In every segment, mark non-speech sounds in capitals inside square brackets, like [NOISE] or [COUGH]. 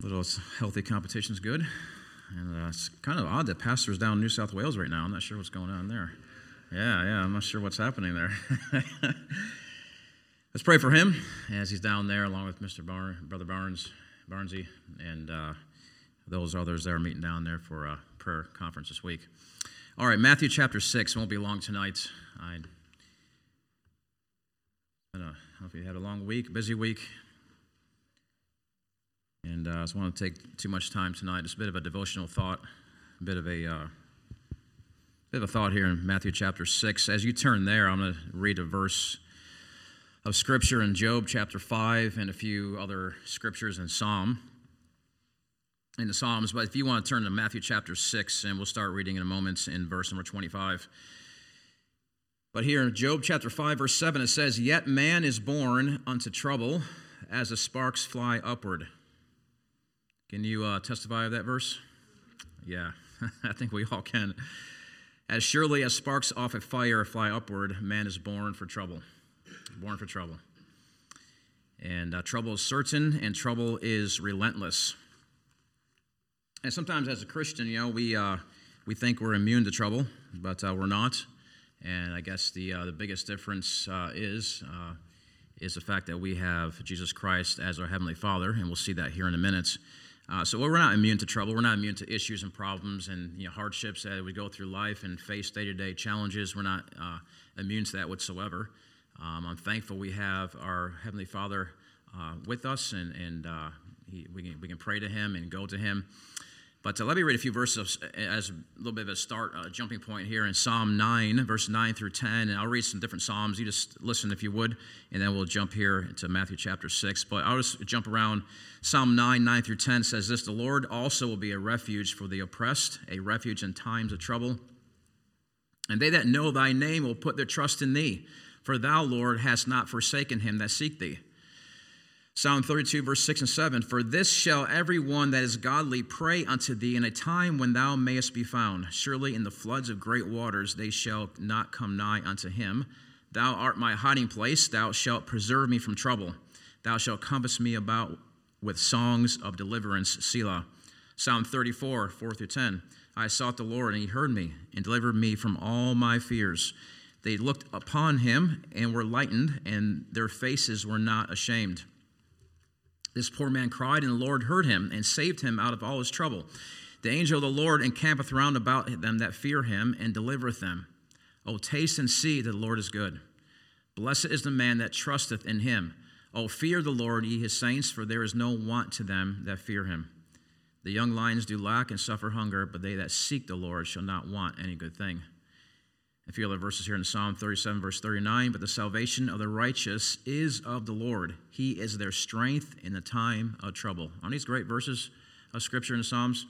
little healthy competition is good. And uh, it's kind of odd that pastor's down in New South Wales right now. I'm not sure what's going on there. Yeah, yeah, I'm not sure what's happening there. [LAUGHS] Let's pray for him as he's down there along with Mr. Bar- Brother Barnes, Barnesy, and uh, those others that are meeting down there for a prayer conference this week. All right, Matthew chapter 6 won't be long tonight. I, I hope you had a long week, busy week. Uh, I just want to take too much time tonight. Just a bit of a devotional thought, a bit of a uh, bit of a thought here in Matthew chapter six. As you turn there, I'm going to read a verse of scripture in Job chapter five and a few other scriptures in Psalm in the Psalms. But if you want to turn to Matthew chapter six, and we'll start reading in a moment in verse number 25. But here in Job chapter 5, verse 7, it says, Yet man is born unto trouble as the sparks fly upward. Can you uh, testify of that verse? Yeah, [LAUGHS] I think we all can. As surely as sparks off a fire fly upward, man is born for trouble. Born for trouble. And uh, trouble is certain, and trouble is relentless. And sometimes, as a Christian, you know, we, uh, we think we're immune to trouble, but uh, we're not. And I guess the, uh, the biggest difference uh, is is the fact that we have Jesus Christ as our Heavenly Father, and we'll see that here in a minute. Uh, so we're not immune to trouble. We're not immune to issues and problems and you know, hardships that we go through life and face day to day challenges. We're not uh, immune to that whatsoever. Um, I'm thankful we have our Heavenly Father uh, with us and, and uh, he, we, can, we can pray to Him and go to Him. But uh, let me read a few verses as a little bit of a start, a jumping point here in Psalm 9, verse 9 through 10. And I'll read some different Psalms. You just listen if you would, and then we'll jump here to Matthew chapter 6. But I'll just jump around. Psalm 9, 9 through 10 says this The Lord also will be a refuge for the oppressed, a refuge in times of trouble. And they that know thy name will put their trust in thee. For thou, Lord, hast not forsaken him that seek thee. Psalm 32, verse 6 and 7 For this shall every one that is godly pray unto thee in a time when thou mayest be found. Surely in the floods of great waters they shall not come nigh unto him. Thou art my hiding place, thou shalt preserve me from trouble. Thou shalt compass me about with songs of deliverance. Selah. Psalm 34, 4 through 10. I sought the Lord, and he heard me, and delivered me from all my fears. They looked upon him and were lightened, and their faces were not ashamed. This poor man cried, and the Lord heard him and saved him out of all his trouble. The angel of the Lord encampeth round about them that fear him and delivereth them. O taste and see that the Lord is good. Blessed is the man that trusteth in him. O fear the Lord, ye his saints, for there is no want to them that fear him. The young lions do lack and suffer hunger, but they that seek the Lord shall not want any good thing. A few other verses here in Psalm 37, verse 39. But the salvation of the righteous is of the Lord. He is their strength in the time of trouble. Aren't these great verses of Scripture in the Psalms?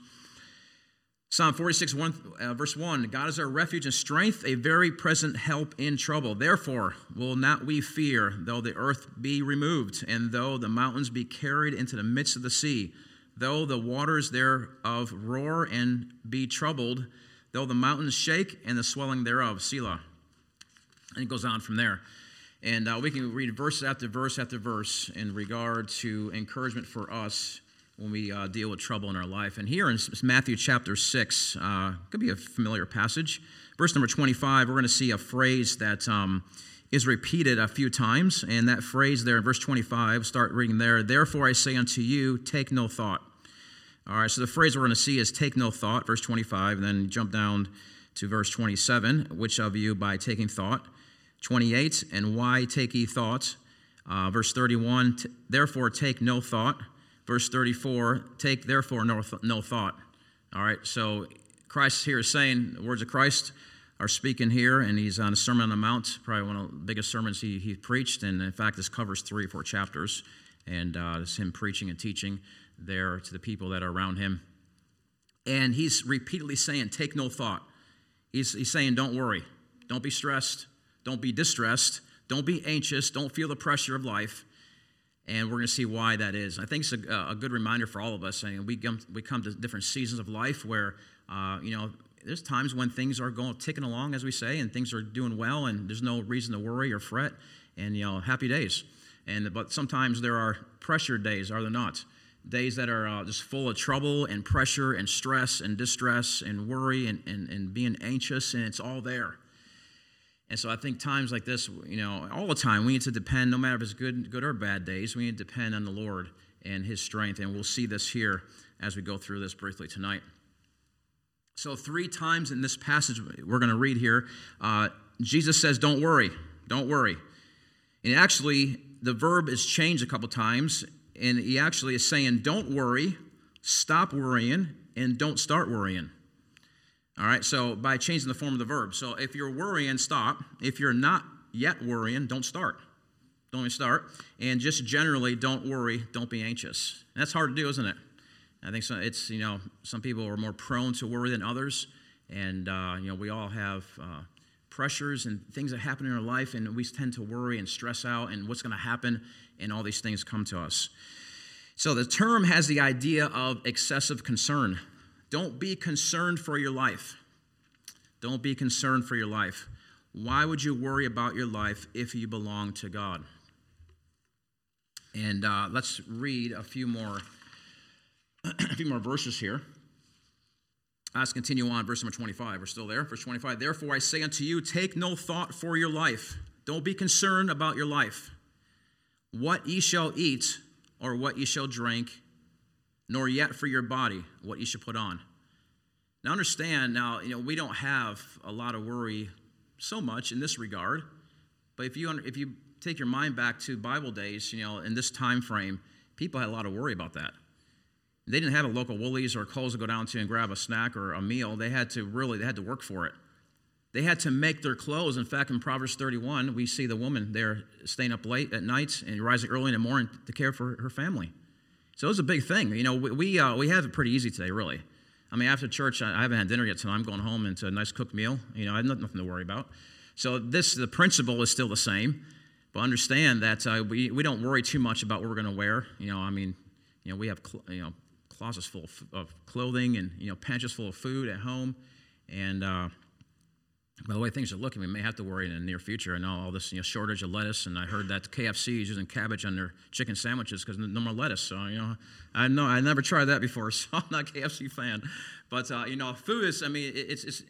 Psalm 46, 1, uh, verse 1 God is our refuge and strength, a very present help in trouble. Therefore, will not we fear, though the earth be removed, and though the mountains be carried into the midst of the sea, though the waters thereof roar and be troubled though the mountains shake and the swelling thereof. Selah. And it goes on from there. And uh, we can read verse after verse after verse in regard to encouragement for us when we uh, deal with trouble in our life. And here in Matthew chapter 6, uh, could be a familiar passage. Verse number 25, we're going to see a phrase that um, is repeated a few times. And that phrase there in verse 25, start reading there. Therefore I say unto you, take no thought. All right, so the phrase we're going to see is take no thought, verse 25, and then jump down to verse 27. Which of you by taking thought? 28, and why take ye thought? Uh, verse 31, therefore take no thought. Verse 34, take therefore no, th- no thought. All right, so Christ here is saying, the words of Christ are speaking here, and he's on a Sermon on the Mount, probably one of the biggest sermons he, he preached. And in fact, this covers three or four chapters. And uh, it's him preaching and teaching there to the people that are around him. And he's repeatedly saying, Take no thought. He's, he's saying, Don't worry. Don't be stressed. Don't be distressed. Don't be anxious. Don't feel the pressure of life. And we're going to see why that is. I think it's a, a good reminder for all of us. I mean, we, come, we come to different seasons of life where, uh, you know, there's times when things are going ticking along, as we say, and things are doing well, and there's no reason to worry or fret, and you know, happy days. And but sometimes there are pressure days, are there not? Days that are uh, just full of trouble and pressure and stress and distress and worry and, and, and being anxious, and it's all there. And so I think times like this, you know, all the time, we need to depend, no matter if it's good, good or bad days, we need to depend on the Lord and His strength. And we'll see this here as we go through this briefly tonight. So, three times in this passage we're going to read here, uh, Jesus says, Don't worry, don't worry. And actually, the verb is changed a couple times, and he actually is saying, Don't worry, stop worrying, and don't start worrying. All right, so by changing the form of the verb. So if you're worrying, stop. If you're not yet worrying, don't start. Don't even start. And just generally, don't worry, don't be anxious. And that's hard to do, isn't it? I think so, it's, you know, some people are more prone to worry than others. And, uh, you know, we all have uh, pressures and things that happen in our life, and we tend to worry and stress out and what's going to happen, and all these things come to us. So the term has the idea of excessive concern. Don't be concerned for your life. Don't be concerned for your life. Why would you worry about your life if you belong to God? And uh, let's read a few more [CLEARS THROAT] a few more verses here. Let's continue on, verse number 25. We're still there. Verse 25. Therefore I say unto you, take no thought for your life. Don't be concerned about your life. What ye shall eat, or what ye shall drink, nor yet for your body, what ye shall put on. Now understand, now, you know, we don't have a lot of worry so much in this regard. But if you if you take your mind back to Bible days, you know, in this time frame, people had a lot of worry about that. They didn't have a local Woolies or Coles to go down to and grab a snack or a meal. They had to really, they had to work for it. They had to make their clothes. In fact, in Proverbs 31, we see the woman there staying up late at night and rising early in the morning to care for her family. So it was a big thing. You know, we, we, uh, we have it pretty easy today, really. I mean, after church, I haven't had dinner yet, so I'm going home into a nice cooked meal. You know, I have nothing to worry about. So this, the principle is still the same, but understand that uh, we, we don't worry too much about what we're going to wear. You know, I mean, you know, we have, you know, closets full of, of clothing and you know pantries full of food at home. And uh, by the way things are looking, we may have to worry in the near future. I know all this you know, shortage of lettuce, and I heard that KFC is using cabbage on their chicken sandwiches because no more lettuce. So you know, I know I never tried that before, [LAUGHS] so I'm not a KFC fan. But uh, you know, food is. I mean, it's, it's